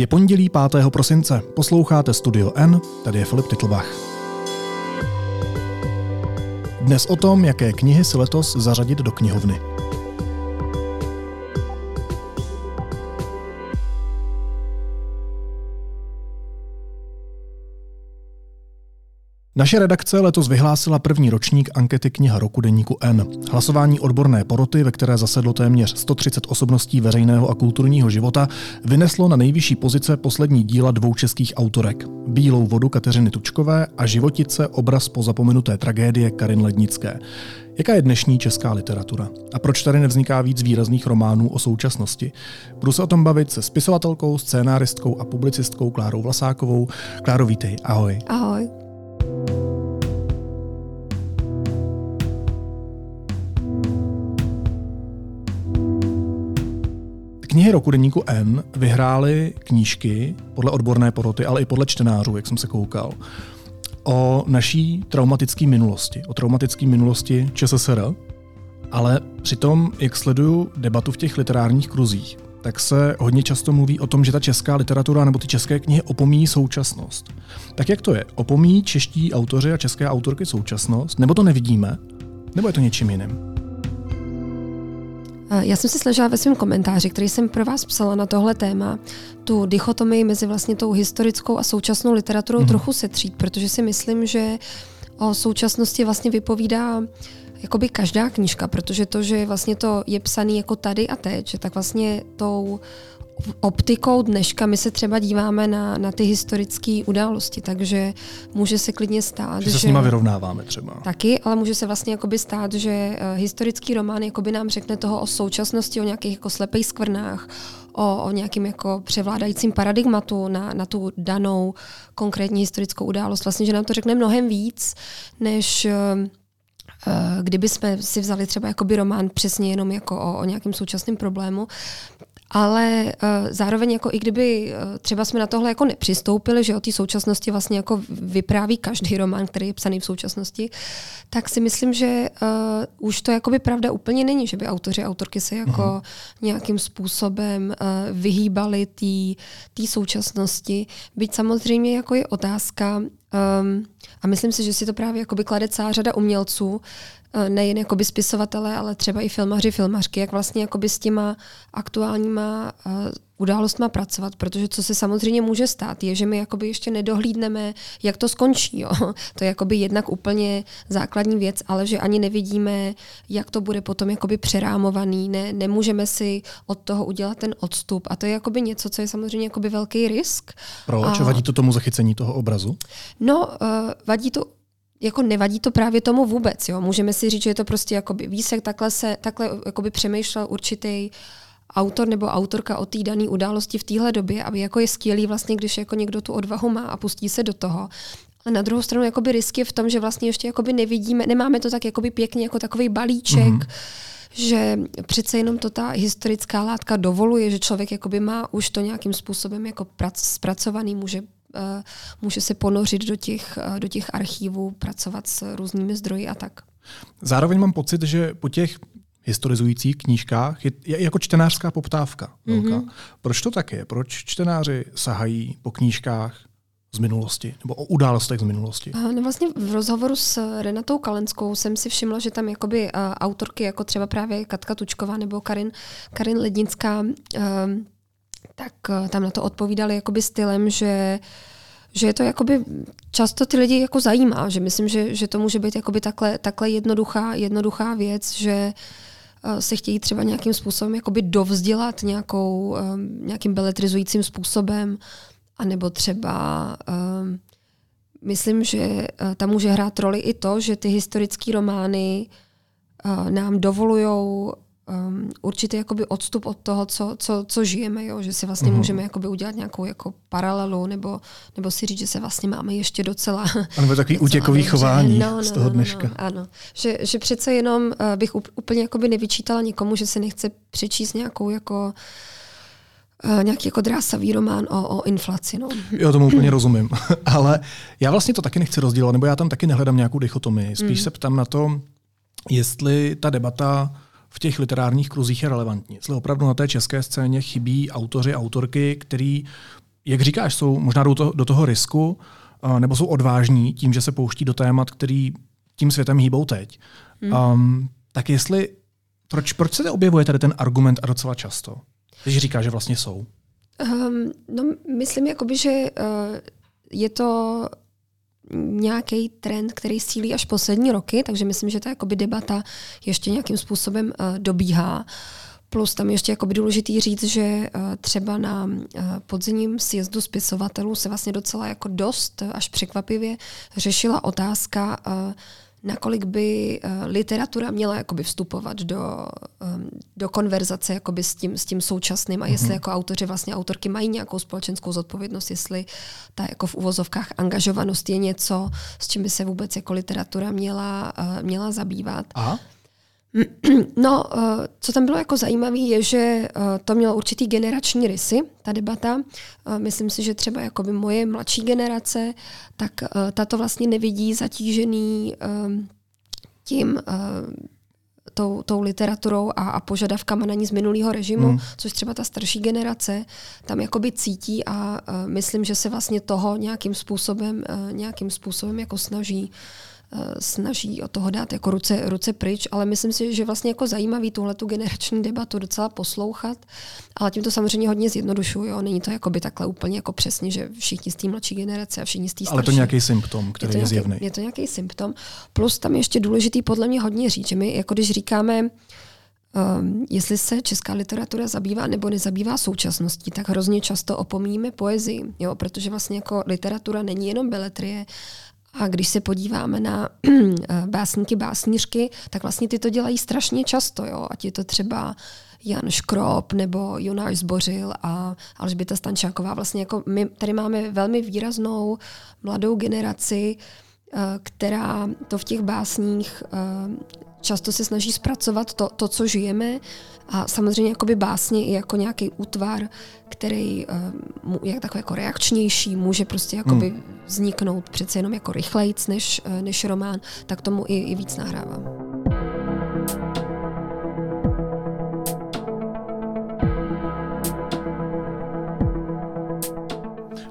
Je pondělí 5. prosince. Posloucháte Studio N, tady je Filip Titlbach. Dnes o tom, jaké knihy si letos zařadit do knihovny. Naše redakce letos vyhlásila první ročník ankety kniha roku deníku N. Hlasování odborné poroty, ve které zasedlo téměř 130 osobností veřejného a kulturního života, vyneslo na nejvyšší pozice poslední díla dvou českých autorek. Bílou vodu Kateřiny Tučkové a Životice obraz po zapomenuté tragédie Karin Lednické. Jaká je dnešní česká literatura? A proč tady nevzniká víc výrazných románů o současnosti? Budu se o tom bavit se spisovatelkou, scénáristkou a publicistkou Klárou Vlasákovou. Kláro, vítej, ahoj. Ahoj. Knihy roku deníku N vyhrály knížky podle odborné poroty, ale i podle čtenářů, jak jsem se koukal, o naší traumatické minulosti, o traumatické minulosti ČSSR, ale přitom, jak sleduju debatu v těch literárních kruzích, tak se hodně často mluví o tom, že ta česká literatura nebo ty české knihy opomíjí současnost. Tak jak to je? Opomíjí čeští autoři a české autorky současnost? Nebo to nevidíme? Nebo je to něčím jiným? Já jsem si snažila ve svém komentáři, který jsem pro vás psala na tohle téma, tu dichotomii mezi vlastně tou historickou a současnou literaturou mm-hmm. trochu setřít, protože si myslím, že o současnosti vlastně vypovídá jakoby každá knížka, protože to, že vlastně to je psaný jako tady a teď, že tak vlastně tou optikou dneška my se třeba díváme na, na ty historické události, takže může se klidně stát, že... se že, s nima vyrovnáváme třeba. Taky, ale může se vlastně jakoby stát, že uh, historický román jakoby nám řekne toho o současnosti, o nějakých jako slepých skvrnách, o, o nějakým jako převládajícím paradigmatu na, na tu danou konkrétní historickou událost. Vlastně, že nám to řekne mnohem víc, než uh, kdyby jsme si vzali třeba jakoby román přesně jenom jako o, o nějakém současném problému, ale uh, zároveň jako i kdyby uh, třeba jsme na tohle jako nepřistoupili, že o té současnosti vlastně jako vypráví každý román, který je psaný v současnosti, tak si myslím, že uh, už to jakoby pravda úplně není, že by autoři a autorky se jako uh-huh. nějakým způsobem uh, vyhýbali té současnosti. Byť samozřejmě jako je otázka, um, a myslím si, že si to právě jakoby klade celá řada umělců, Eh, nejen jakoby spisovatele, ale třeba i filmaři, filmařky, jak vlastně jakoby s těma aktuálníma uh, událostma pracovat, protože co se samozřejmě může stát, je, že my jakoby ještě nedohlídneme, jak to skončí. Jo. To je jakoby jednak úplně základní věc, ale že ani nevidíme, jak to bude potom jakoby přerámovaný, ne, nemůžeme si od toho udělat ten odstup a to je jakoby něco, co je samozřejmě jakoby velký risk. Proč? A... Vadí to tomu zachycení toho obrazu? No, uh, vadí to jako nevadí to právě tomu vůbec. Jo? Můžeme si říct, že je to prostě jakoby výsek, takhle, se, takhle jakoby přemýšlel určitý autor nebo autorka o té dané události v téhle době, aby jako je skvělý vlastně, když jako někdo tu odvahu má a pustí se do toho. Ale na druhou stranu jakoby risk je v tom, že vlastně ještě jakoby nevidíme, nemáme to tak jakoby pěkně jako takový balíček, mm-hmm že přece jenom to ta historická látka dovoluje, že člověk jakoby má už to nějakým způsobem jako prac, zpracovaný, může Eh, může se ponořit do těch, eh, do těch archívů, pracovat s různými zdroji a tak. Zároveň mám pocit, že po těch historizujících knížkách je, je jako čtenářská poptávka velká. Mm-hmm. Proč to tak je? Proč čtenáři sahají po knížkách z minulosti, nebo o událostech z minulosti? Uh, no vlastně v rozhovoru s Renatou Kalenskou jsem si všimla, že tam jakoby uh, autorky, jako třeba právě Katka Tučková nebo Karin, Karin Lednická, uh, tak uh, tam na to odpovídali jakoby stylem, že že je to jakoby často ty lidi jako zajímá, že myslím, že, že to může být jakoby takhle, takhle jednoduchá, jednoduchá věc, že uh, se chtějí třeba nějakým způsobem jakoby dovzdělat nějakou, um, nějakým beletrizujícím způsobem, anebo třeba um, myslím, že tam může hrát roli i to, že ty historické romány nám dovolují um, určitý jakoby odstup od toho, co, co, co žijeme, jo? že si vlastně mm-hmm. můžeme jakoby udělat nějakou jako paralelu, nebo, nebo si říct, že se vlastně máme ještě docela... A nebo takový útěkový chování no, no, z toho dneška. No, no, ano, že, že přece jenom uh, bych úplně jakoby nevyčítala nikomu, že se nechce přečíst nějakou jako Uh, nějaký jako drásavý román o, o inflaci. No. Jo, tomu úplně rozumím. Ale já vlastně to taky nechci rozdělat, nebo já tam taky nehledám nějakou dichotomii. Spíš mm. se ptám na to, jestli ta debata v těch literárních kruzích je relevantní. Jestli opravdu na té české scéně chybí autoři, autorky, který jak říkáš, jsou možná do toho, do toho risku, uh, nebo jsou odvážní tím, že se pouští do témat, který tím světem hýbou teď. Hmm. Um, tak jestli, proč, proč se objevuje tady ten argument a docela často? Když říká, že vlastně jsou. Um, no, myslím, jakoby, že uh, je to nějaký trend, který sílí až poslední roky, takže myslím, že ta jakoby debata ještě nějakým způsobem uh, dobíhá. Plus tam ještě jakoby důležitý říct, že uh, třeba na uh, podzimním sjezdu spisovatelů se vlastně docela jako dost, až překvapivě, řešila otázka nakolik by uh, literatura měla jakoby vstupovat do, um, do konverzace jakoby s, tím, s tím současným a jestli mm-hmm. jako autoři, vlastně autorky mají nějakou společenskou zodpovědnost, jestli ta jako v uvozovkách angažovanost je něco, s čím by se vůbec jako literatura měla, uh, měla zabývat. Aha. No, eh, co tam bylo jako zajímavé, je, že eh, to mělo určitý generační rysy, ta debata. Eh, myslím si, že třeba jako by moje mladší generace, tak tato vlastně nevidí zatížený tím tou, tou literaturou a, a požadavkama na ní z minulého režimu, mm. což třeba ta starší generace tam jakoby cítí a uh, myslím, že se vlastně toho nějakým způsobem, uh, nějakým způsobem jako snaží uh, snaží o toho dát jako ruce, ruce pryč, ale myslím si, že vlastně jako zajímavý tuhle tu generační debatu docela poslouchat, ale tím to samozřejmě hodně zjednodušuju. Není to jako by takhle úplně jako přesně, že všichni z té mladší generace a všichni z té Ale to nějaký symptom, který je, je zjevný. Je to nějaký symptom. Plus tam ještě důležitý podle mě hodně říct, že my, jako když říkáme, Um, jestli se česká literatura zabývá nebo nezabývá současností, tak hrozně často opomíjíme poezii, jo, protože vlastně jako literatura není jenom beletrie, a když se podíváme na eh, básníky, básnířky, tak vlastně ty to dělají strašně často. Jo? Ať je to třeba Jan Škrop nebo Jonáš Zbořil a Alžběta Stančáková. Vlastně jako my tady máme velmi výraznou mladou generaci, eh, která to v těch básních eh, často se snaží zpracovat to, to co žijeme a samozřejmě jakoby básně i jako nějaký útvar, který uh, je takový jako reakčnější, může prostě jakoby hmm. vzniknout přece jenom jako rychlejc než, uh, než román, tak tomu i, i víc nahrává.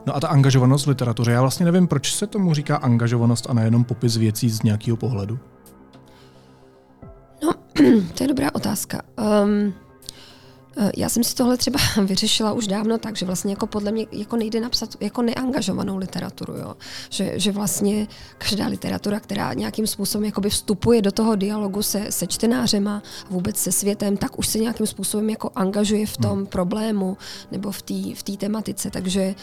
No a ta angažovanost v literatuře, já vlastně nevím, proč se tomu říká angažovanost a nejenom popis věcí z nějakého pohledu. to je dobrá otázka. Um, já jsem si tohle třeba vyřešila už dávno tak, že vlastně jako podle mě jako nejde napsat jako neangažovanou literaturu. Jo? Že, že vlastně každá literatura, která nějakým způsobem jakoby vstupuje do toho dialogu se, se čtenářema a vůbec se světem, tak už se nějakým způsobem jako angažuje v tom hmm. problému nebo v té v tematice. Takže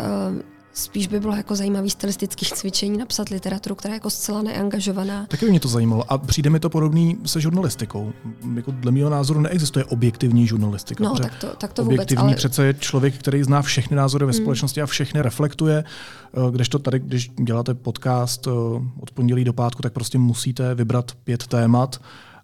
uh, Spíš by bylo jako zajímavý stylistických cvičení napsat literaturu, která je jako zcela neangažovaná. Taky by mě to zajímalo. A přijde mi to podobný se žurnalistikou. Jako dle mého názoru neexistuje objektivní žurnalistika. No, tak to, tak to vůbec, objektivní ale... přece je člověk, který zná všechny názory ve hmm. společnosti a všechny reflektuje. Eh, kdežto tady, když děláte podcast eh, od pondělí do pátku, tak prostě musíte vybrat pět témat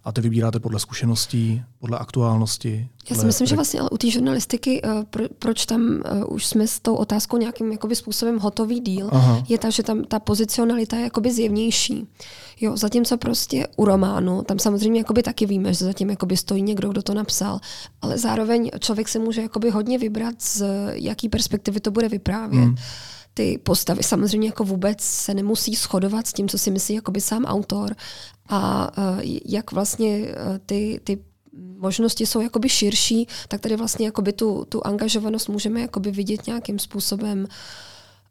a ty vybíráte podle zkušeností, podle aktuálnosti. Já si myslím, že vlastně ale u té žurnalistiky, pro, proč tam uh, už jsme s tou otázkou nějakým jakoby způsobem hotový díl, Aha. je ta, že tam ta pozicionalita je jakoby zjevnější. Jo, zatímco prostě u románu, tam samozřejmě jakoby taky víme, že zatím jakoby stojí někdo, kdo to napsal, ale zároveň člověk se může jakoby hodně vybrat, z jaký perspektivy to bude vyprávět. Hmm ty postavy samozřejmě jako vůbec se nemusí shodovat s tím, co si myslí jakoby sám autor a uh, jak vlastně uh, ty, ty možnosti jsou jakoby širší, tak tady vlastně jakoby tu, tu angažovanost můžeme jakoby vidět nějakým způsobem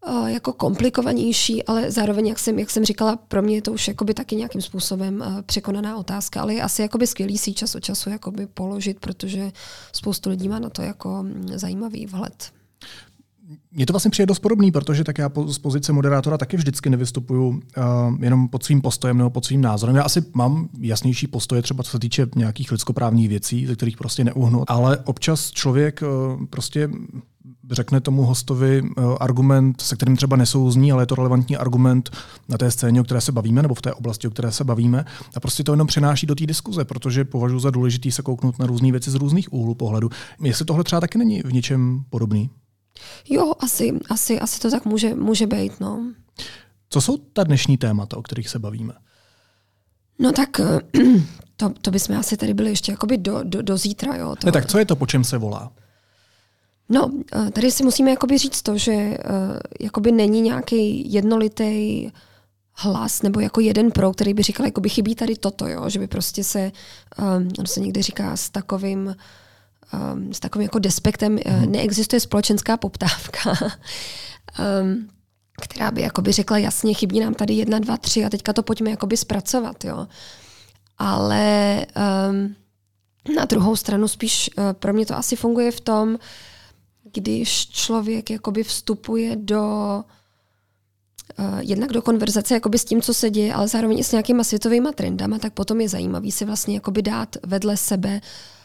uh, jako komplikovanější, ale zároveň, jak jsem, jak jsem říkala, pro mě je to už jakoby taky nějakým způsobem uh, překonaná otázka, ale je asi jakoby skvělý si čas od času jakoby položit, protože spoustu lidí má na to jako mm, zajímavý vhled. Mně to vlastně přijde dost podobný, protože tak já z pozice moderátora taky vždycky nevystupuju uh, jenom pod svým postojem nebo pod svým názorem. Já asi mám jasnější postoje, třeba co se týče nějakých lidskoprávních věcí, ze kterých prostě neuhnu, ale občas člověk uh, prostě řekne tomu hostovi uh, argument, se kterým třeba nesouzní, ale je to relevantní argument na té scéně, o které se bavíme, nebo v té oblasti, o které se bavíme. A prostě to jenom přenáší do té diskuze, protože považuji za důležitý se kouknout na různé věci z různých úhlů pohledu. Jestli tohle třeba taky není v něčem podobný. Jo, asi, asi, asi to tak může, může být. No. Co jsou ta dnešní témata, o kterých se bavíme? No tak to, to bychom asi tady byli ještě jakoby do, do, do zítra. Jo. To... Ne, tak co je to, po čem se volá? No, eh, tady si musíme jakoby říct to, že uh, jakoby není nějaký jednolitý hlas nebo jako jeden pro, který by říkal, jako by chybí tady toto, jo? že by prostě se, um, on se někdy říká s takovým, um, s takovým jako despektem, mm. neexistuje společenská poptávka, um, která by jakoby řekla jasně, chybí nám tady jedna, dva, tři a teďka to pojďme jakoby zpracovat. Jo? Ale um, na druhou stranu spíš uh, pro mě to asi funguje v tom, když člověk jakoby vstupuje do uh, jednak do konverzace jakoby s tím, co se děje, ale zároveň i s nějakýma světovými trendama, tak potom je zajímavý si vlastně jakoby dát vedle sebe, uh,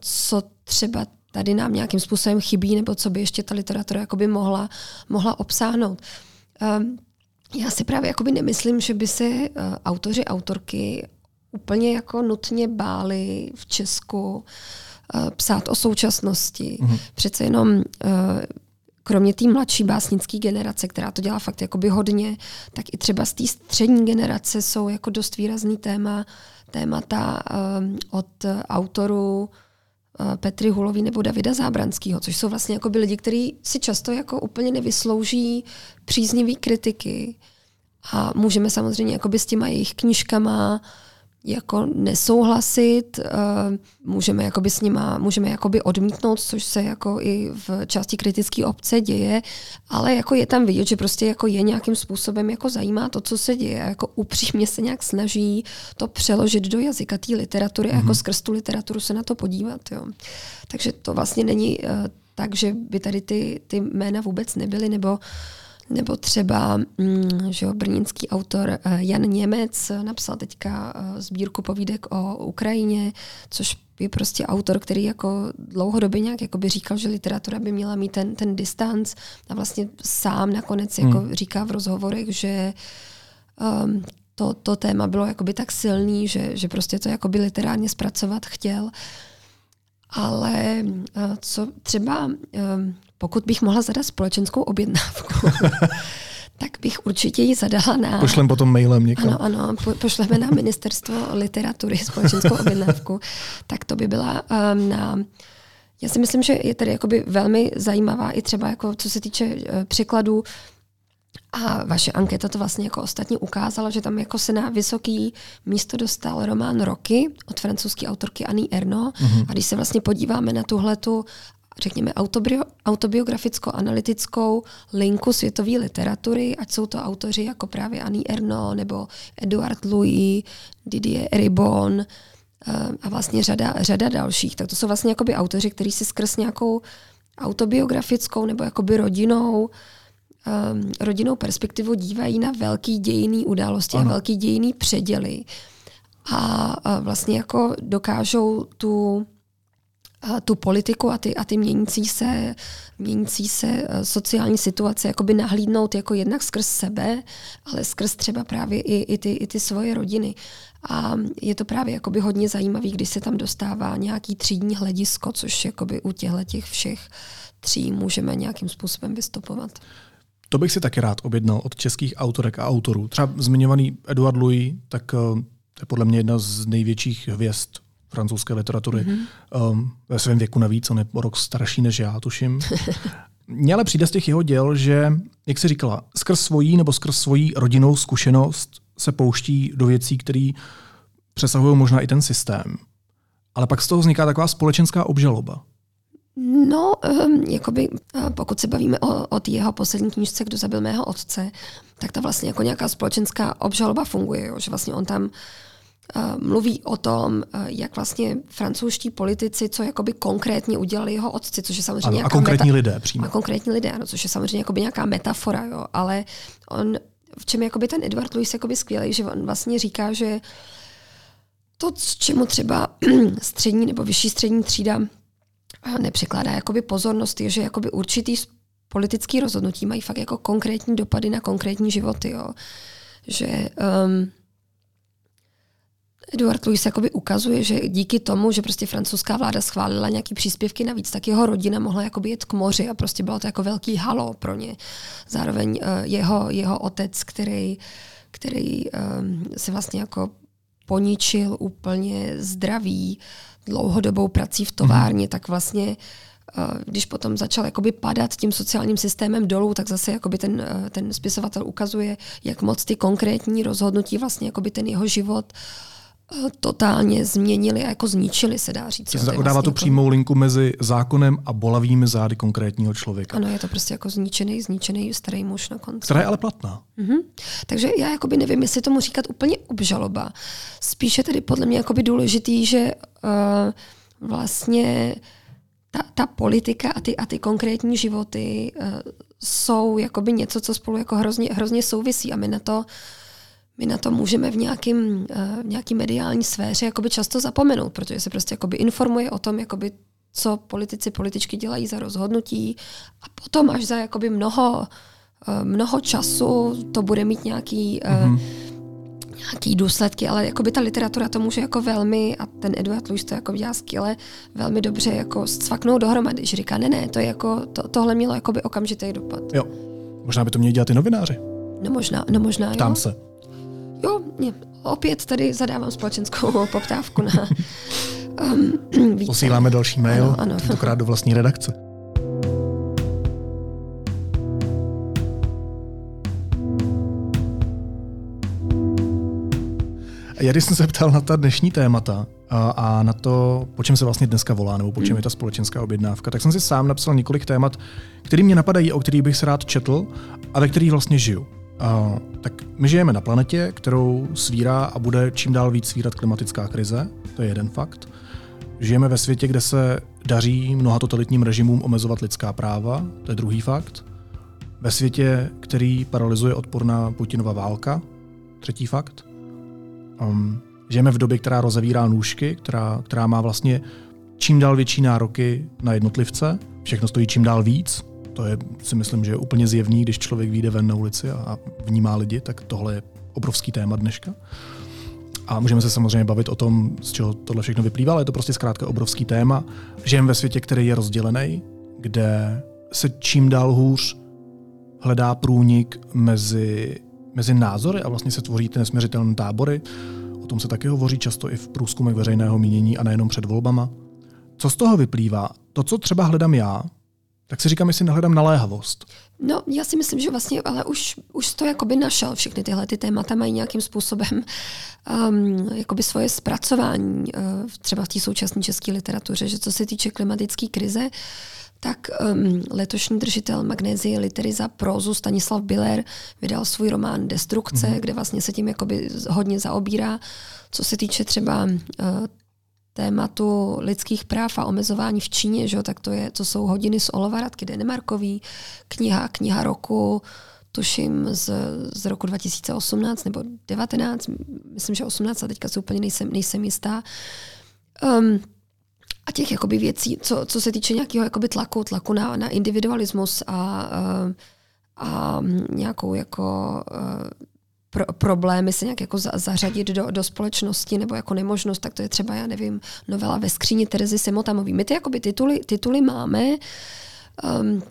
co třeba tady nám nějakým způsobem chybí, nebo co by ještě ta literatura jakoby mohla, mohla obsáhnout. Um, já si právě jakoby nemyslím, že by se uh, autoři, autorky úplně jako nutně báli v Česku uh, psát o současnosti. Mm-hmm. Přece jenom uh, kromě té mladší básnické generace, která to dělá fakt jakoby hodně, tak i třeba z té střední generace jsou jako dost výrazný téma, témata um, od autorů uh, Petry Hulový nebo Davida Zábranského, což jsou vlastně jako by lidi, kteří si často jako úplně nevyslouží příznivý kritiky. A můžeme samozřejmě jakoby s těma jejich knížkama jako nesouhlasit, eh, můžeme jakoby s nima, můžeme jakoby odmítnout, což se jako i v části kritické obce děje, ale jako je tam vidět, že prostě jako je nějakým způsobem jako zajímá to, co se děje, jako upřímně se nějak snaží to přeložit do jazyka té literatury mm-hmm. jako mhm. skrz tu literaturu se na to podívat. Jo. Takže to vlastně není uh, tak, že by tady ty, ty jména vůbec nebyly, nebo uh, nebo třeba mm, že jo, brněnský autor eh, Jan Němec napsal teďka eh, sbírku povídek o Ukrajině, což je prostě autor, který jako dlouhodobě nějak jako by říkal, že literatura by měla mít ten, ten distanc a vlastně sám nakonec jako hmm. říká v rozhovorech, že um, to, to téma bylo jakoby tak silný, že, že prostě to jakoby literárně zpracovat chtěl. Ale uh, co třeba um, pokud bych mohla zadat společenskou objednávku, tak bych určitě ji zadala na... Pošlem potom mailem někam. Ano, ano, po, pošleme na ministerstvo literatury společenskou objednávku. tak to by byla um, na... Já si myslím, že je tady jakoby velmi zajímavá i třeba jako co se týče uh, překladů a vaše anketa to vlastně jako ostatně ukázala, že tam jako se na vysoký místo dostal román Roky od francouzské autorky Annie Erno. Mm-hmm. A když se vlastně podíváme na tuhletu řekněme, autobio, autobiograficko-analytickou linku světové literatury, ať jsou to autoři jako právě Annie Erno nebo Eduard Louis, Didier Ribon eh, a vlastně řada, řada dalších. Tak to jsou vlastně jakoby autoři, kteří si skrz nějakou autobiografickou nebo jakoby rodinou um, rodinou perspektivu dívají na velký dějiný události ano. a velký dějiný předěly. A, a vlastně jako dokážou tu tu politiku a ty, a ty měnící se, měnící se eh, sociální situace jakoby nahlídnout jako jednak skrz sebe, ale skrz třeba právě i, i, ty, i ty svoje rodiny. A je to právě jakoby hodně zajímavý, když se tam dostává nějaký třídní hledisko, což jakoby u těchto těch všech tří můžeme nějakým způsobem vystupovat. To bych si taky rád objednal od českých autorek a autorů. Třeba zmiňovaný Eduard Louis, tak eh, to je podle mě jedna z největších hvězd francouzské literatury. Mm-hmm. Um, ve svém věku navíc, on je o rok starší než já, tuším. Mně ale přijde z těch jeho děl, že, jak se říkala, skrz svojí nebo skrz svojí rodinnou zkušenost se pouští do věcí, které přesahují možná i ten systém. Ale pak z toho vzniká taková společenská obžaloba. No, um, jakoby, pokud se bavíme o, o jeho poslední knižce, Kdo zabil mého otce, tak ta vlastně jako nějaká společenská obžaloba funguje, jo? že vlastně on tam Eh, mluví o tom, eh, jak vlastně francouzští politici, co jakoby konkrétně udělali jeho otci, což je samozřejmě ano, a konkrétní meta- lidé přímo. A konkrétní lidé, ano, což je samozřejmě jakoby nějaká metafora, jo, ale on, v čem je jakoby ten Edward Louis jakoby skvělý, že on vlastně říká, že to, čemu třeba střední nebo vyšší střední třída eh, nepřekládá jakoby pozornost, je, že jakoby určitý politický rozhodnutí mají fakt jako konkrétní dopady na konkrétní životy. Jo. Že um, Eduard Louis jakoby ukazuje, že díky tomu, že prostě francouzská vláda schválila nějaký příspěvky navíc, tak jeho rodina mohla jakoby jet k moři a prostě bylo to jako velký halo pro ně. Zároveň uh, jeho, jeho otec, který, který um, se vlastně jako poničil úplně zdraví dlouhodobou prací v továrně, mm. tak vlastně když potom začal jakoby padat tím sociálním systémem dolů, tak zase jakoby ten, ten spisovatel ukazuje, jak moc ty konkrétní rozhodnutí vlastně jakoby ten jeho život totálně změnili a jako zničili, se dá říct. Dává vlastně tu přímou linku mezi zákonem a bolavými zády konkrétního člověka. Ano, je to prostě jako zničený, zničený starý muž na konci. Která je ale platná. Mm-hmm. Takže já jakoby nevím, jestli tomu říkat úplně obžaloba. Spíše tedy podle mě jakoby důležitý, že uh, vlastně ta, ta politika a ty, a ty konkrétní životy uh, jsou jakoby něco, co spolu jako hrozně, hrozně souvisí a my na to my na to můžeme v nějakým, uh, nějaký mediální sféře jakoby často zapomenout, protože se prostě jakoby informuje o tom, jakoby, co politici, političky dělají za rozhodnutí a potom až za jakoby mnoho, uh, mnoho času to bude mít nějaký, mm-hmm. nějaký důsledky, ale jakoby ta literatura to může jako velmi, a ten Eduard Luis to jako dělá skvěle, velmi dobře jako scvaknout dohromady, že říká, ne, ne, to je jako, to, tohle mělo jakoby okamžitý dopad. Jo, možná by to měli dělat i novináři. No možná, no možná, Ptám jo. se. Jo, mě, opět tady zadávám společenskou poptávku na um, více. Posíláme další mail, ano, ano. tentokrát do vlastní redakce. Já když jsem se ptal na ta dnešní témata a, a na to, po čem se vlastně dneska volá, nebo po čem je ta společenská objednávka, tak jsem si sám napsal několik témat, které mě napadají, o kterých bych se rád četl a ve kterých vlastně žiju. Tak my žijeme na planetě, kterou svírá a bude čím dál víc svírat klimatická krize, to je jeden fakt. Žijeme ve světě, kde se daří mnoha totalitním režimům omezovat lidská práva, to je druhý fakt. Ve světě, který paralyzuje odporná Putinova válka, třetí fakt. Um, žijeme v době, která rozevírá nůžky, která, která má vlastně čím dál větší nároky na jednotlivce, všechno stojí čím dál víc, to je, si myslím, že je úplně zjevný, když člověk vyjde ven na ulici a vnímá lidi, tak tohle je obrovský téma dneška. A můžeme se samozřejmě bavit o tom, z čeho tohle všechno vyplývá, ale je to prostě zkrátka obrovský téma. Žijeme ve světě, který je rozdělený, kde se čím dál hůř hledá průnik mezi, mezi názory a vlastně se tvoří ty nesměřitelné tábory. O tom se taky hovoří často i v průzkumech veřejného mínění a nejenom před volbama. Co z toho vyplývá? To, co třeba hledám já, tak si říkám, jestli nahledám naléhavost. No, já si myslím, že vlastně, ale už, už to jakoby našel. Všechny tyhle ty témata mají nějakým způsobem um, jakoby svoje zpracování uh, třeba v té současné české literatuře, že co se týče klimatické krize, tak um, letošní držitel Magnézie litery za prózu Stanislav Biller vydal svůj román Destrukce, mm-hmm. kde vlastně se tím jakoby hodně zaobírá. Co se týče třeba uh, tématu lidských práv a omezování v Číně, že? tak to, je, to jsou hodiny z Olova Radky Denemarkový, kniha, kniha roku, tuším z, z roku 2018 nebo 19, myslím, že 18, a teďka se úplně nejsem, nejsem jistá. Um, a těch jakoby věcí, co, co se týče nějakého jakoby tlaku, tlaku na, na individualismus a, a, a nějakou jako pro, problémy se nějak jako za, zařadit do, do společnosti nebo jako nemožnost, tak to je třeba, já nevím, novela ve skříni Terezy Semotamový. My ty jakoby tituly, tituly máme, um,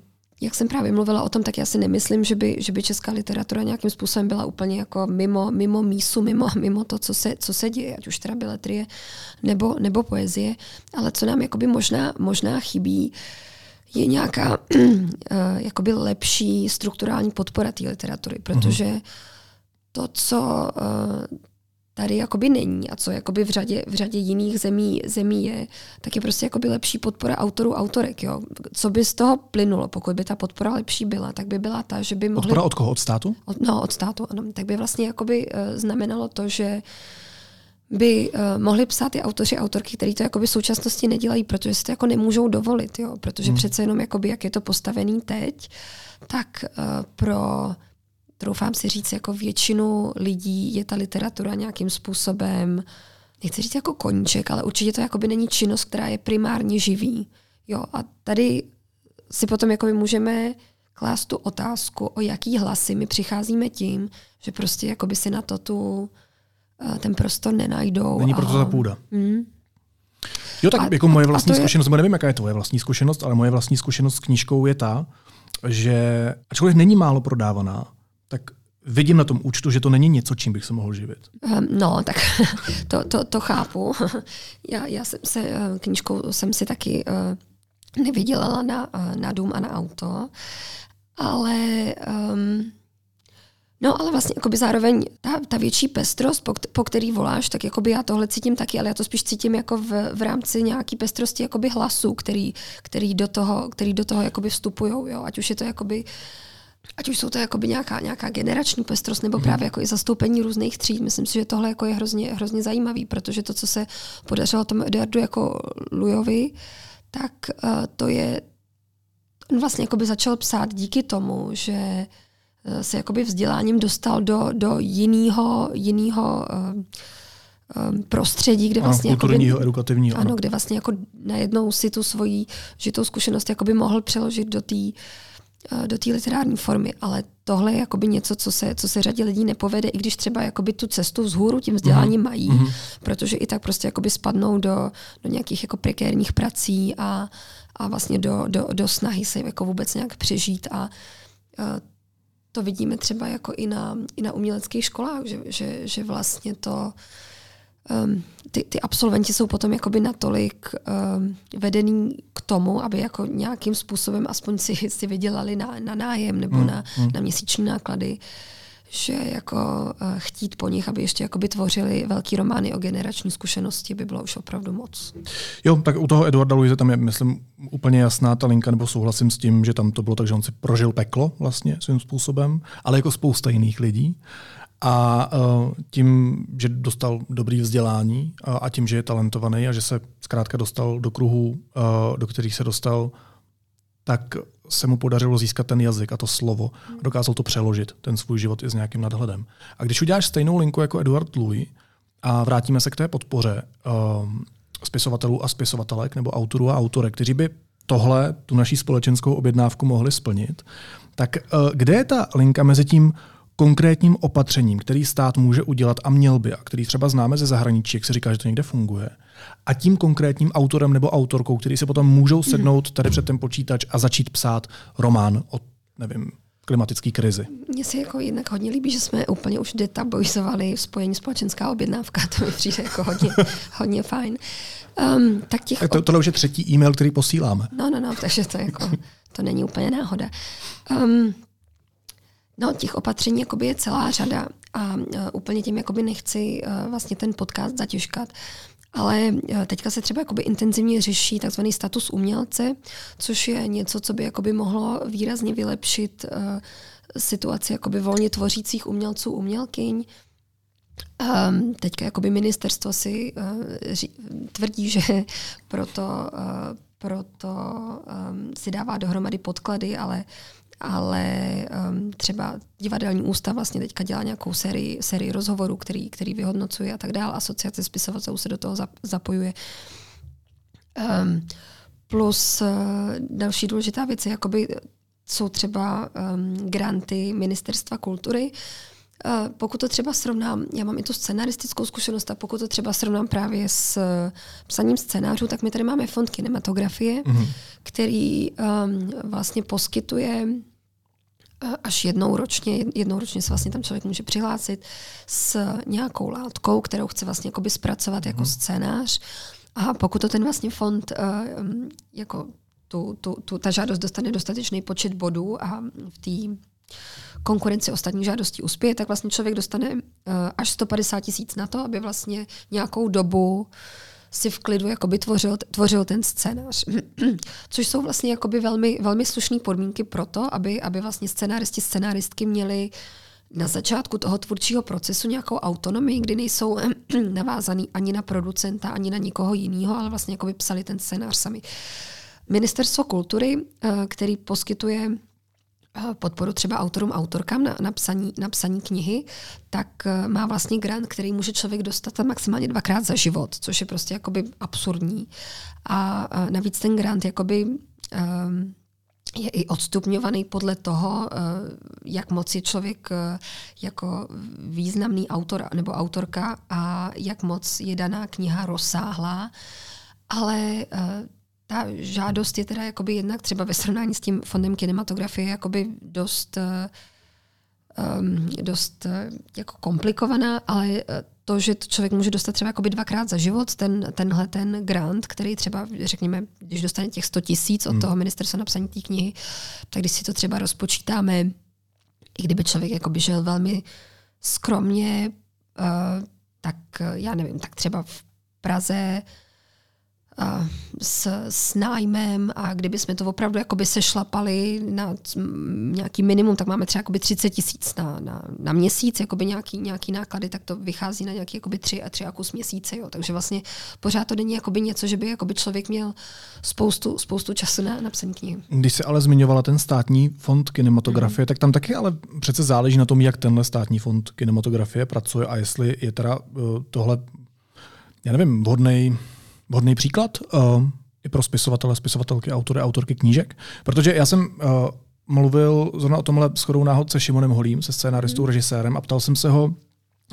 jak jsem právě mluvila o tom, tak já si nemyslím, že by, že by česká literatura nějakým způsobem byla úplně jako mimo, mimo mísu, mimo, mimo to, co se, co se děje, ať už teda beletrie nebo, nebo poezie. Ale co nám jakoby možná, možná chybí, je nějaká uh, jakoby lepší strukturální podpora té literatury, protože uh-huh to, co uh, tady jakoby není a co jakoby v řadě, v řadě jiných zemí, zemí je, tak je prostě jakoby lepší podpora autorů, autorek. Jo. Co by z toho plynulo, pokud by ta podpora lepší byla, tak by byla ta, že by mohli... Podpora od koho? Od státu? Od, no, od státu, ano. Tak by vlastně jakoby uh, znamenalo to, že by uh, mohli psát i autoři, autorky, kteří to jakoby v současnosti nedělají, protože si to jako nemůžou dovolit, jo. Protože hmm. přece jenom jakoby, jak je to postavený teď, tak uh, pro troufám si říct, jako většinu lidí je ta literatura nějakým způsobem, nechci říct jako koníček, ale určitě to jakoby není činnost, která je primárně živý. Jo, a tady si potom jako můžeme klást tu otázku, o jaký hlasy my přicházíme tím, že prostě jakoby si na to tu, eh, ten prostor nenajdou. Není proto ta půda. Hmm. Jo, tak a, jako moje vlastní je... zkušenost, nevím, jaká je tvoje vlastní zkušenost, ale moje vlastní zkušenost s knížkou je ta, že ačkoliv není málo prodávaná, tak vidím na tom účtu, že to není něco, čím bych se mohl živit. Um, no, tak to, to, to chápu. já, já jsem se, uh, knížkou jsem si taky uh, nevydělala na, na dům a na auto, ale um, No, ale vlastně jakoby zároveň ta, ta větší pestrost, po, po který voláš, tak jakoby já tohle cítím taky, ale já to spíš cítím jako v, v rámci nějaký pestrosti jakoby hlasu, který, který do toho, který do toho jakoby vstupujou, jo, ať už je to jakoby Ať už jsou to jakoby nějaká, nějaká generační pestrost nebo právě jako i zastoupení různých tříd. Myslím si, že tohle jako je hrozně, hrozně zajímavý, protože to, co se podařilo tomu Eduardu jako Lujovi, tak uh, to je, on vlastně jakoby začal psát díky tomu, že uh, se jakoby vzděláním dostal do, do jiného jiného uh, um, prostředí, kde vlastně... kulturního, jakoby, edukativního. Ano, ano, kde vlastně jako najednou si tu svoji žitou zkušenost jakoby mohl přeložit do té Eh, do té literární formy, ale tohle je jakoby něco, co se, co se řadě lidí nepovede, i když třeba jakoby tu cestu vzhůru tím vzděláním mm-hmm. mají, mm-hmm. protože i tak prostě jakoby spadnou do, do nějakých jako prekérních prací a, a vlastně do, do, do snahy se jako vůbec nějak přežít a, a to vidíme třeba jako i na, i na uměleckých školách, že, že, že vlastně to um, ty, ty absolventi jsou potom jakoby natolik um, vedený k tomu, aby jako nějakým způsobem aspoň si, si vydělali na, na nájem nebo mm, na, mm. na měsíční náklady, že jako uh, chtít po nich, aby ještě jakoby tvořili velký romány o generační zkušenosti, by bylo už opravdu moc. Jo, tak u toho Eduarda Luise tam je, myslím, úplně jasná ta linka, nebo souhlasím s tím, že tam to bylo tak, že on si prožil peklo vlastně svým způsobem, ale jako spousta jiných lidí. A uh, tím, že dostal dobrý vzdělání a, a tím, že je talentovaný a že se zkrátka dostal do kruhů, uh, do kterých se dostal, tak se mu podařilo získat ten jazyk a to slovo. A dokázal to přeložit, ten svůj život i s nějakým nadhledem. A když uděláš stejnou linku jako Eduard Louis a vrátíme se k té podpoře uh, spisovatelů a spisovatelek nebo autorů a autorek, kteří by tohle, tu naší společenskou objednávku mohli splnit, tak uh, kde je ta linka mezi tím, konkrétním opatřením, který stát může udělat a měl by, a který třeba známe ze zahraničí, jak se říká, že to někde funguje, a tím konkrétním autorem nebo autorkou, který se potom můžou sednout tady před ten počítač a začít psát román o, nevím, klimatické krizi. Mně se jako jednak hodně líbí, že jsme úplně už detabuizovali spojení společenská objednávka, to mi přijde jako hodně, hodně fajn. Um, tak těch tak to, tohle už je třetí e-mail, který posíláme. No, no, no, takže to, jako, to není úplně náhoda. Um, No, těch opatření jakoby je celá řada a uh, úplně tím jakoby nechci uh, vlastně ten podcast zatěžkat, ale uh, teďka se třeba jakoby intenzivně řeší takzvaný status umělce, což je něco, co by jakoby mohlo výrazně vylepšit uh, situaci jakoby volně tvořících umělců, umělkyň. Um, teďka jakoby ministerstvo si uh, ři, tvrdí, že proto, uh, proto um, si dává dohromady podklady, ale uh, ale um, třeba divadelní ústav vlastně teďka dělá nějakou sérii, sérii rozhovorů, který, který vyhodnocuje a tak dále. Asociace spisovatelů se do toho zapojuje. Um, plus uh, další důležitá věc je, jakoby, jsou třeba um, granty Ministerstva kultury, Uh, pokud to třeba srovnám, já mám i tu scenaristickou zkušenost a pokud to třeba srovnám právě s uh, psaním scénářů, tak my tady máme fond kinematografie, mm-hmm. který um, vlastně poskytuje až jednou ročně, jednou ročně se vlastně tam člověk může přihlásit s nějakou látkou, kterou chce vlastně jakoby zpracovat jako hmm. scénář. A pokud to ten vlastně fond uh, jako tu, tu, tu, ta žádost dostane dostatečný počet bodů a v té konkurenci ostatních žádostí uspěje, tak vlastně člověk dostane uh, až 150 tisíc na to, aby vlastně nějakou dobu si v klidu jakoby tvořil, tvořil ten scénář. Což jsou vlastně jakoby velmi, velmi slušné podmínky pro to, aby, aby vlastně scenáristi, scenáristky měli na začátku toho tvůrčího procesu nějakou autonomii, kdy nejsou navázaný ani na producenta, ani na nikoho jiného, ale vlastně jako psali ten scénář sami. Ministerstvo kultury, eh, který poskytuje podporu třeba autorům, autorkám na, na, psaní, na psaní knihy, tak eh, má vlastně grant, který může člověk dostat maximálně dvakrát za život, což je prostě jakoby absurdní. A, a navíc ten grant jakoby um, je i odstupňovaný podle toho, eh, jak moc je člověk eh, jako významný autor nebo autorka a jak moc je daná kniha rozsáhlá. Ale ta žádost je teda jakoby jednak třeba ve srovnání s tím fondem kinematografie jakoby dost, um, dost uh, jako komplikovaná, ale uh, to, že to člověk může dostat třeba jakoby dvakrát za život, ten, tenhle ten grant, který třeba, řekněme, když dostane těch 100 tisíc od hmm. toho ministerstva napsaní té knihy, tak když si to třeba rozpočítáme, i kdyby člověk jakoby žil velmi skromně, uh, tak já nevím, tak třeba v Praze s, s nájmem a kdyby jsme to opravdu jakoby sešlapali na nějaký minimum, tak máme třeba jakoby 30 tisíc na, na, na měsíc, jakoby nějaký, nějaký náklady, tak to vychází na nějaký jakoby tři a tři a kus měsíce. Jo. Takže vlastně pořád to není jakoby něco, že by jakoby člověk měl spoustu, spoustu času na napsaní knihy. Když se ale zmiňovala ten státní fond kinematografie, mm. tak tam taky ale přece záleží na tom, jak tenhle státní fond kinematografie pracuje a jestli je teda uh, tohle, já nevím, vhodný vhodný příklad uh, i pro spisovatele, spisovatelky, autory, autorky knížek. Protože já jsem uh, mluvil zrovna o tomhle shodou náhod se Šimonem Holím, se scénáristou, mm. režisérem a ptal jsem se ho,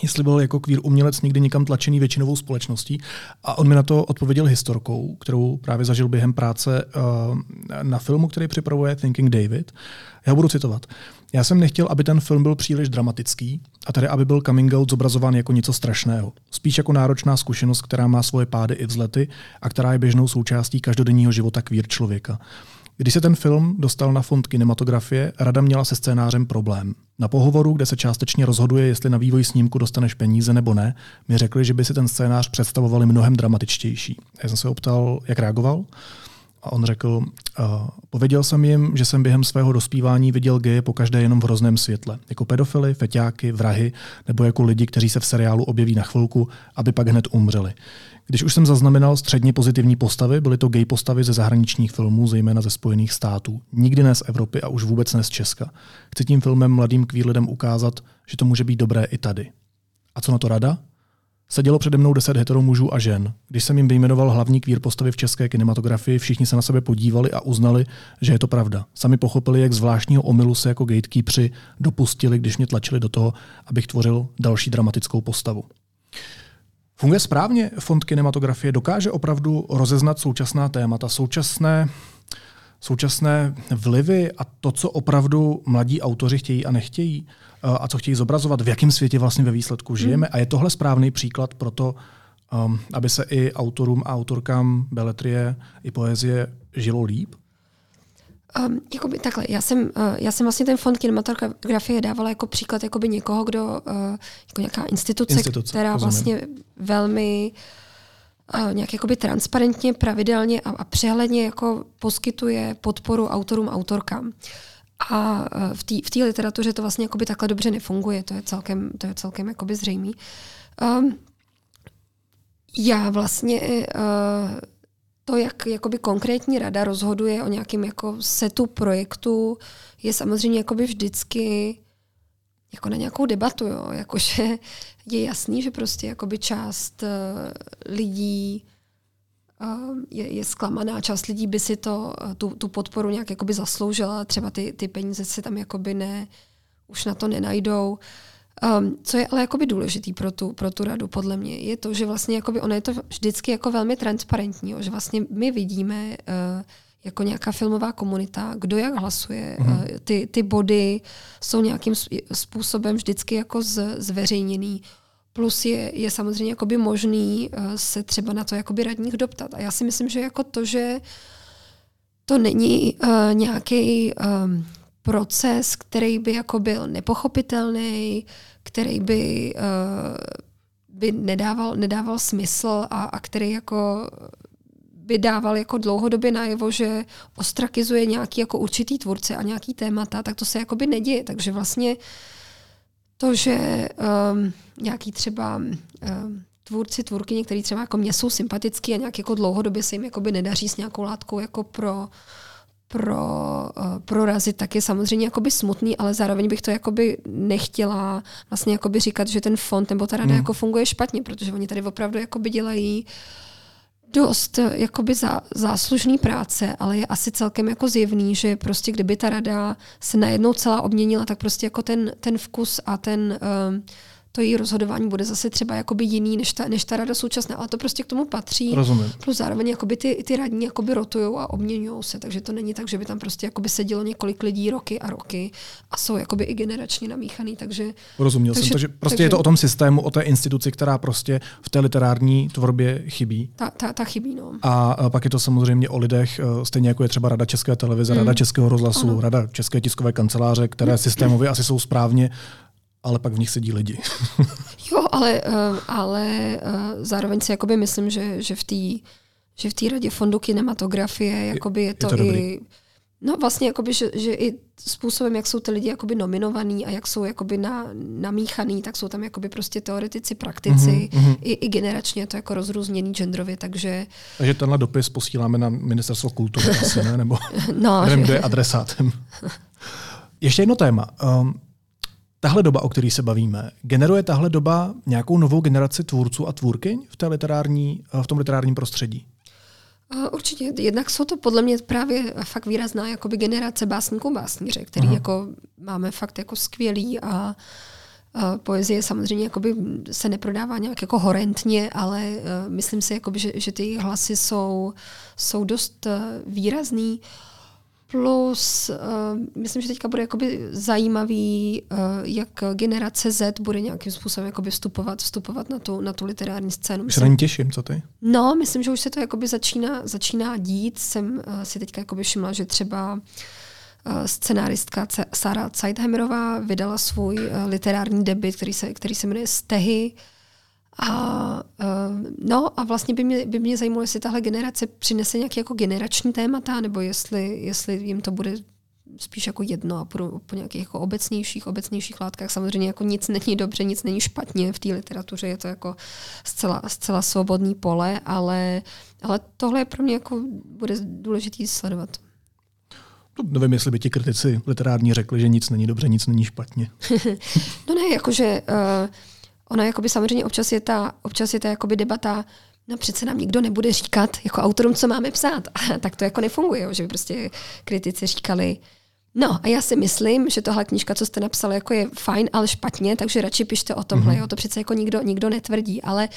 jestli byl jako kvír umělec někdy někam tlačený většinovou společností. A on mi na to odpověděl historkou, kterou právě zažil během práce uh, na filmu, který připravuje Thinking David. Já ho budu citovat. Já jsem nechtěl, aby ten film byl příliš dramatický, a tedy aby byl coming out zobrazován jako něco strašného. Spíš jako náročná zkušenost, která má svoje pády i vzlety a která je běžnou součástí každodenního života kvír člověka. Když se ten film dostal na fond kinematografie, rada měla se scénářem problém. Na pohovoru, kde se částečně rozhoduje, jestli na vývoj snímku dostaneš peníze nebo ne, mi řekli, že by si ten scénář představovali mnohem dramatičtější. Já jsem se optal, jak reagoval. A on řekl, pověděl jsem jim, že jsem během svého dospívání viděl geje po každé jenom v hrozném světle. Jako pedofily, feťáky, vrahy, nebo jako lidi, kteří se v seriálu objeví na chvilku, aby pak hned umřeli. Když už jsem zaznamenal středně pozitivní postavy, byly to gay postavy ze zahraničních filmů, zejména ze Spojených států. Nikdy ne z Evropy a už vůbec ne z Česka. Chci tím filmem mladým kvír lidem ukázat, že to může být dobré i tady. A co na to rada? Sedělo přede mnou deset hetero mužů a žen. Když jsem jim vyjmenoval hlavní kvír postavy v české kinematografii, všichni se na sebe podívali a uznali, že je to pravda. Sami pochopili, jak zvláštního omylu se jako gatekeepři dopustili, když mě tlačili do toho, abych tvořil další dramatickou postavu. Funguje správně fond kinematografie? Dokáže opravdu rozeznat současná témata, současné, současné vlivy a to, co opravdu mladí autoři chtějí a nechtějí? a co chtějí zobrazovat, v jakém světě vlastně ve výsledku hmm. žijeme. Hmm. A je tohle správný příklad pro to, um, aby se i autorům a autorkám beletrie i poezie žilo líp? Um, jakoby takhle, já jsem, uh, já jsem vlastně ten fond kinematografie dávala jako příklad jakoby někoho, kdo, uh, jako nějaká instituce, instituce která rozumím. vlastně velmi uh, nějak jakoby transparentně, pravidelně a, a přehledně jako poskytuje podporu autorům, autorkám. A e, v té v literatuře to vlastně jakoby takhle dobře nefunguje, to je celkem, to je celkem jakoby zřejmý. Um, já vlastně uh, to, jak jakoby konkrétní rada rozhoduje o nějakém jako setu projektu, je samozřejmě jakoby vždycky jako na nějakou debatu, jo. Jakože je jasný, že prostě jakoby část uh, lidí je, je zklamaná. Část lidí by si to, tu, tu podporu nějak jakoby zasloužila, třeba ty, ty peníze se tam jakoby ne, už na to nenajdou. Um, co je ale jakoby důležitý pro tu, pro tu radu, podle mě, je to, že vlastně jakoby ono je to vždycky jako velmi transparentní, jo, že vlastně my vidíme uh, jako nějaká filmová komunita, kdo jak hlasuje, mm. ty, ty body jsou nějakým způsobem vždycky jako z, zveřejněný. Plus je, je samozřejmě jakoby možný uh, se třeba na to jakoby radních doptat. A já si myslím, že jako to, že to není uh, nějaký um, proces, který by jako byl nepochopitelný, který by, uh, by nedával, nedával smysl a, a který jako by dával jako dlouhodobě najevo, že ostrakizuje nějaký jako určitý tvůrce a nějaký témata, tak to se jakoby neděje. Takže vlastně to, že um, nějaký třeba um, tvůrci, tvůrky, některý třeba jako mě jsou sympatický a nějak jako dlouhodobě se jim jakoby nedaří s nějakou látkou jako pro pro, uh, prorazit, tak je samozřejmě jakoby smutný, ale zároveň bych to jakoby nechtěla vlastně jakoby říkat, že ten fond nebo ta rada hmm. jako funguje špatně, protože oni tady opravdu jakoby dělají uh, dost eh, jakoby zá, záslužný práce, ale je asi celkem jako zjevný, že prostě kdyby ta rada se najednou celá obměnila, tak prostě jako ten, ten vkus a ten, uh, to její rozhodování bude zase třeba jakoby jiný než ta, než ta rada současná, ale to prostě k tomu patří. Rozumím. Plus zároveň jakoby ty, ty radní jakoby rotují a obměňují se, takže to není tak, že by tam prostě jakoby sedělo několik lidí roky a roky a jsou jakoby i generačně namíchaný, takže... Rozuměl takže, jsem, takže prostě takže, je to o tom systému, o té instituci, která prostě v té literární tvorbě chybí. Ta, ta, ta chybí, no. A pak je to samozřejmě o lidech, eh, stejně jako je třeba Rada České televize, hmm. Rada Českého rozhlasu, ano. Rada České tiskové kanceláře, které hmm. systémově asi jsou správně ale pak v nich sedí lidi. jo, ale, eh, ale eh, zároveň si jakoby myslím, že, že v té že v té radě fondu kinematografie jakoby je to, je to i dobrý. No vlastně, jakoby, že, že i způsobem, jak jsou ty lidi jakoby nominovaný a jak jsou jakoby na, namíchaný, tak jsou tam jakoby prostě teoretici, praktici, mm-hmm. i, i generačně je to jako rozrůzněný genderově, takže... Takže tenhle dopis posíláme na ministerstvo kultury asi, ne? Nebo no, nevím, kdo je adresátem. Ještě jedno téma. Um, tahle doba, o které se bavíme, generuje tahle doba nějakou novou generaci tvůrců a tvůrkyň v, té literární, v tom literárním prostředí? Určitě. Jednak jsou to podle mě právě fakt výrazná jakoby generace básníků básníře, který Aha. jako máme fakt jako skvělý a, a poezie samozřejmě jakoby se neprodává nějak jako horentně, ale uh, myslím si, jakoby, že, že ty hlasy jsou, jsou dost výrazný. Uh, Plus, uh, myslím, že teďka bude jakoby zajímavý, uh, jak generace Z bude nějakým způsobem jakoby vstupovat, vstupovat na tu, na tu literární scénu. Myslím, se na ní těším, co ty? No, myslím, že už se to jakoby začíná, začíná dít. Jsem uh, si teďka jakoby všimla, že třeba uh, scenáristka Sara Zeitheimerová vydala svůj literární debit, který se, který se jmenuje Stehy. A, uh, no a vlastně by mě, by mě zajímalo, jestli tahle generace přinese nějaké jako generační témata, nebo jestli, jestli jim to bude spíš jako jedno a po, po nějakých jako obecnějších, obecnějších látkách. Samozřejmě jako nic není dobře, nic není špatně v té literatuře, je to jako zcela, zcela svobodný pole, ale, ale tohle je pro mě jako bude důležitý sledovat. No, nevím, jestli by ti kritici literární řekli, že nic není dobře, nic není špatně. no ne, jakože uh, ona jakoby samozřejmě občas je ta, občas je ta jakoby debata, no přece nám nikdo nebude říkat jako autorům, co máme psát. A tak to jako nefunguje, jo, že by prostě kritici říkali, No a já si myslím, že tohle knížka, co jste napsali, jako je fajn, ale špatně, takže radši pište o tomhle. Mm-hmm. Jo? To přece jako nikdo, nikdo netvrdí, ale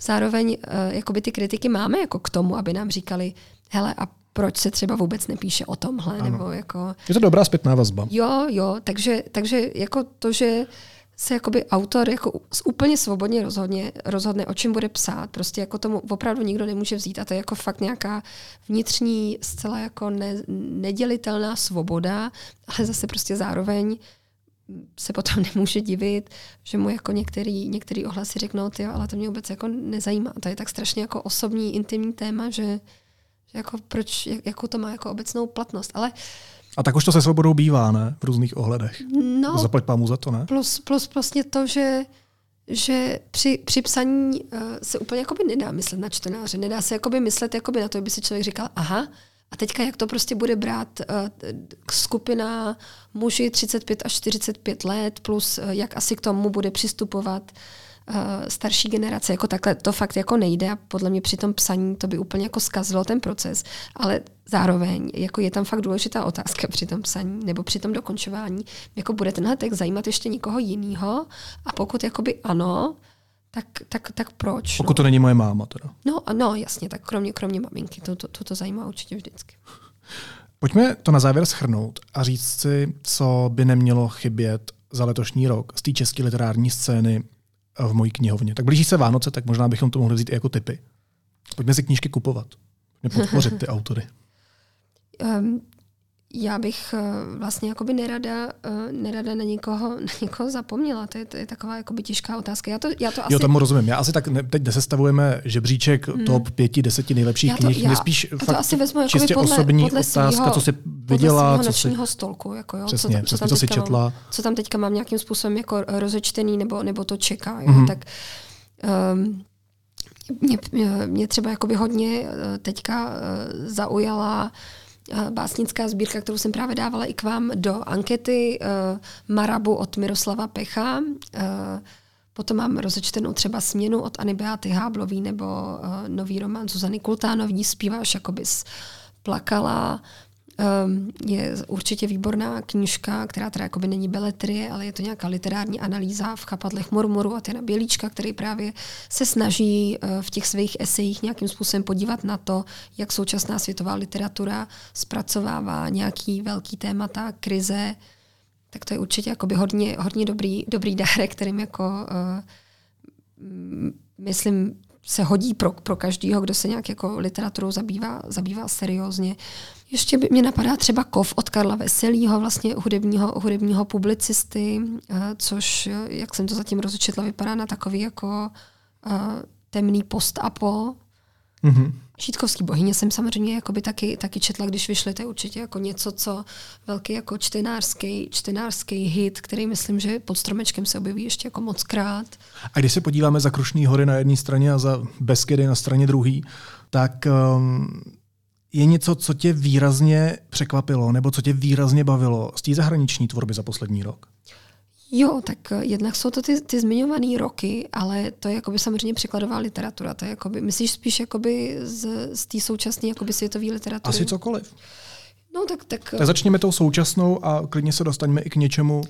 zároveň uh, jakoby ty kritiky máme jako k tomu, aby nám říkali, hele, a proč se třeba vůbec nepíše o tomhle? Ano. Nebo jako... Je to dobrá zpětná vazba. Jo, jo, takže, takže jako to, že se jakoby autor jako úplně svobodně rozhodně, rozhodne, o čem bude psát. Prostě jako tomu opravdu nikdo nemůže vzít a to je jako fakt nějaká vnitřní, zcela jako ne, nedělitelná svoboda, ale zase prostě zároveň se potom nemůže divit, že mu jako některý, některý ohlasy řeknou, ty, ale to mě vůbec jako nezajímá. To je tak strašně jako osobní, intimní téma, že, že jako proč, jak, jakou to má jako obecnou platnost. Ale uh, a tak už to se svobodou bývá, ne? V různých ohledech. No, Zaplať pámu za to, ne? Plus, plus vlastně to, že že při, při psaní uh, se úplně jakoby nedá myslet na čtenáře. Nedá se jakoby myslet jakoby na to, aby si člověk říkal, aha, a teďka jak to prostě bude brát uh, skupina muži 35 až 45 let, plus uh, jak asi k tomu bude přistupovat uh, starší generace, jako takhle to fakt jako nejde a podle mě při tom psaní to by úplně jako zkazilo ten proces, ale zároveň jako je tam fakt důležitá otázka při tom psaní nebo při tom dokončování, jako bude tenhle text zajímat ještě někoho jiného a pokud jakoby ano, tak, tak, tak proč? Pokud no? to není moje máma teda. No, no jasně, tak kromě, kromě maminky, to, to, to, to zajímá určitě vždycky. Pojďme to na závěr schrnout a říct si, co by nemělo chybět za letošní rok z té české literární scény v mojí knihovně. Tak blíží se Vánoce, tak možná bychom to mohli vzít i jako typy. Pojďme si knížky kupovat. Mě podpořit ty autory. Um, já bych uh, vlastně jakoby nerada, uh, nerada na někoho, na někoho zapomněla. To je, to je taková jakoby těžká otázka. Já to, já to asi... Jo, tomu rozumím. Já asi tak ne, teď nesestavujeme žebříček hmm. top pěti, deseti nejlepších já to, knih. Já, spíš já fakt to asi vezmu čistě podle, osobní podle otázka, svýho, co jsi viděla. Co si... stolku. Jako jo, přesně, co, přesně, co, co jsi četla. Mám, co tam teďka mám nějakým způsobem jako rozečtený, nebo, nebo to čeká. Jo, mm-hmm. tak, um, mě, mě třeba jakoby hodně eh, teďka zaujala uh, básnická sbírka, kterou jsem právě dávala i k vám do ankety uh, Marabu od Miroslava Pecha. Uh, potom mám rozečtenou třeba Směnu od Ani Beaty Háblový nebo uh, nový román Zuzany Kultánovní, Zpíváš, jako bys plakala. Um, je určitě výborná knížka, která teda jakoby není beletrie, ale je to nějaká literární analýza v chapadlech Mormoru a Tena Bělíčka, který právě se snaží uh, v těch svých esejích nějakým způsobem podívat na to, jak současná světová literatura zpracovává nějaký velký témata, krize, tak to je určitě jakoby hodně, hodně dobrý, dobrý dárek, kterým jako uh, myslím se hodí pro, pro každého, kdo se nějak jako literaturou zabývá, zabývá seriózně. Ještě by mě napadá třeba Kov od Karla Veselýho, vlastně hudebního, hudebního publicisty, eh, což, jak jsem to zatím rozočetla, vypadá na takový jako uh, temný post-apo. Mm-hmm. Šítkovský bohyně jsem samozřejmě jakoby taky, taky četla, když vyšly, to je určitě jako něco, co velký jako čtenářský, čtenářský hit, který myslím, že pod stromečkem se objeví ještě jako moc krát. A když se podíváme za Krušný hory na jedné straně a za Beskydy na straně druhé, tak um, je něco, co tě výrazně překvapilo nebo co tě výrazně bavilo z té zahraniční tvorby za poslední rok? Jo, tak eh, jednak jsou to ty, ty zmiňované roky, ale to je jakoby samozřejmě překladová literatura. To je jakoby, myslíš spíš jakoby z, z té současné jakoby světové literatury? Asi cokoliv. No tak, tak... Tak začněme tou současnou a klidně se dostaňme i k něčemu.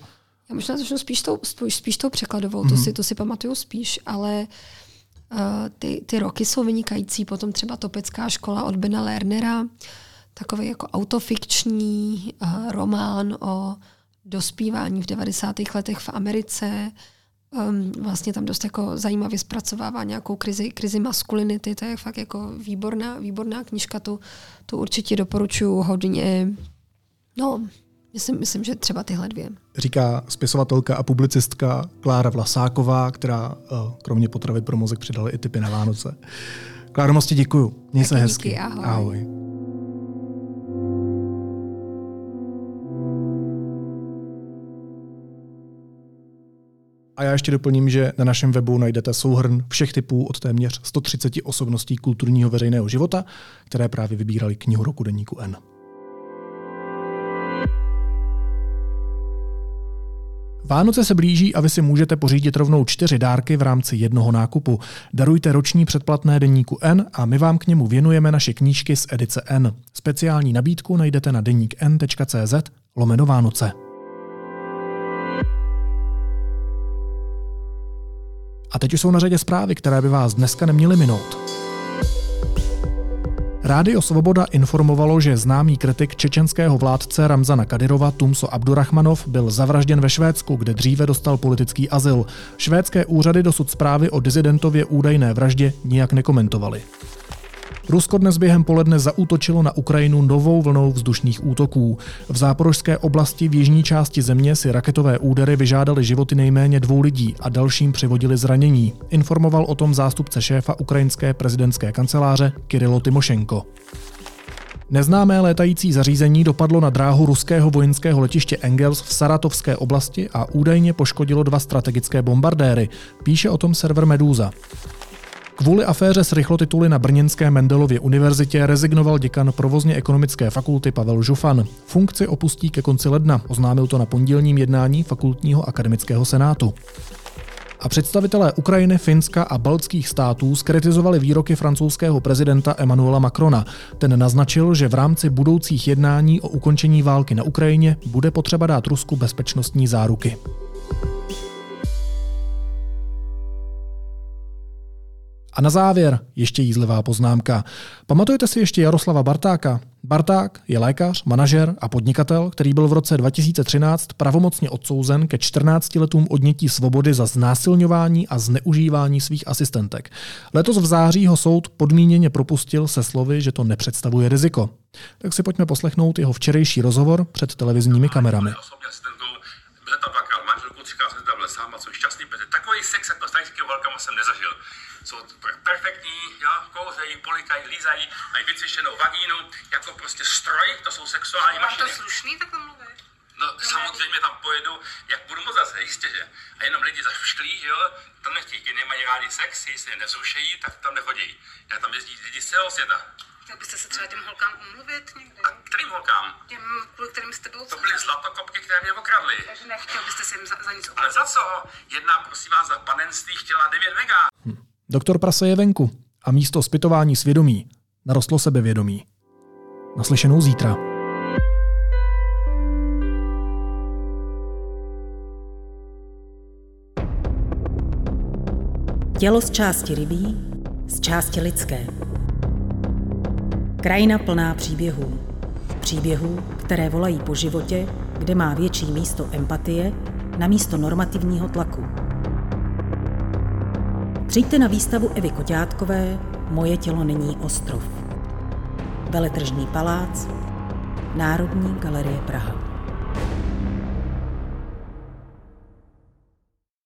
Já možná začnu spíš tou, spíš, spíš tou překladovou, mm-hmm. to, mhm. si, to si pamatuju spíš, ale uh, ty, ty roky jsou vynikající. Potom třeba Topecká škola od Bena Lernera, takový jako autofikční uh, román o dospívání v 90. letech v Americe. Um, vlastně tam dost jako zajímavě zpracovává nějakou krizi, krizi maskulinity. To je fakt jako výborná, výborná knižka. Tu, tu určitě doporučuji hodně. No, myslím, myslím, že třeba tyhle dvě. Říká spisovatelka a publicistka Klára Vlasáková, která uh, kromě potravy pro mozek přidala i typy na Vánoce. Kláro, moc ti děkuju. Měj se hezky. Díky, ahoj. ahoj. A já ještě doplním, že na našem webu najdete souhrn všech typů od téměř 130 osobností kulturního veřejného života, které právě vybírali knihu roku deníku N. Vánoce se blíží a vy si můžete pořídit rovnou čtyři dárky v rámci jednoho nákupu. Darujte roční předplatné deníku N a my vám k němu věnujeme naše knížky z edice N. Speciální nabídku najdete na deníkn.cz lomeno Vánoce. A teď už jsou na řadě zprávy, které by vás dneska neměly minout. Rádio Svoboda informovalo, že známý kritik čečenského vládce Ramzana Kadyrova Tumso Abdurrahmanov byl zavražděn ve Švédsku, kde dříve dostal politický azyl. Švédské úřady dosud zprávy o dizidentově údajné vraždě nijak nekomentovaly. Rusko dnes během poledne zaútočilo na Ukrajinu novou vlnou vzdušných útoků. V záporožské oblasti v jižní části země si raketové údery vyžádaly životy nejméně dvou lidí a dalším přivodili zranění. Informoval o tom zástupce šéfa ukrajinské prezidentské kanceláře Kirilo Timošenko. Neznámé létající zařízení dopadlo na dráhu ruského vojenského letiště Engels v Saratovské oblasti a údajně poškodilo dva strategické bombardéry, píše o tom server Meduza. Kvůli aféře s rychlotituly na Brněnské Mendelově univerzitě rezignoval děkan provozně ekonomické fakulty Pavel Žufan. Funkci opustí ke konci ledna, oznámil to na pondělním jednání fakultního akademického senátu. A představitelé Ukrajiny, Finska a baltských států skritizovali výroky francouzského prezidenta Emmanuela Macrona. Ten naznačil, že v rámci budoucích jednání o ukončení války na Ukrajině bude potřeba dát Rusku bezpečnostní záruky. A na závěr ještě jízlivá poznámka. Pamatujete si ještě Jaroslava Bartáka? Barták je lékař, manažer a podnikatel, který byl v roce 2013 pravomocně odsouzen ke 14 letům odnětí svobody za znásilňování a zneužívání svých asistentek. Letos v září ho soud podmíněně propustil se slovy, že to nepředstavuje riziko. Tak si pojďme poslechnout jeho včerejší rozhovor před televizními kamerami. Takový sex jako s jsem nezažil jsou perfektní, jo, kouřejí, polikají, lízají, mají vycvičenou vagínu, jako prostě stroj, to jsou sexuální mašiny. Mám to slušný takhle mluvit? No to samozřejmě tam pojedu, jak budu moc zase, jistě, že. A jenom lidi zašklí, že jo, tam nechtějí, nemají rádi sex, jestli je nezrušejí, tak tam nechodí. Já tam jezdí lidi z celého světa. Chtěl byste se třeba těm holkám umluvit někdy? Kterým holkám? Těm, kvůli kterým jste byl To byly zlatokopky, které mě okradly. Takže nechtěl byste se jim za, za nic umluvit. Ale za co? Jedna, prosím vás, za panenství chtěla 9 mega. Hm. Doktor Prase je venku a místo zpytování svědomí narostlo sebevědomí. Naslyšenou zítra. Tělo z části rybí, z části lidské. Krajina plná příběhů. Příběhů, které volají po životě, kde má větší místo empatie na místo normativního tlaku. Přijďte na výstavu Evy Koťátkové Moje tělo není ostrov. Veletržní palác, Národní galerie Praha.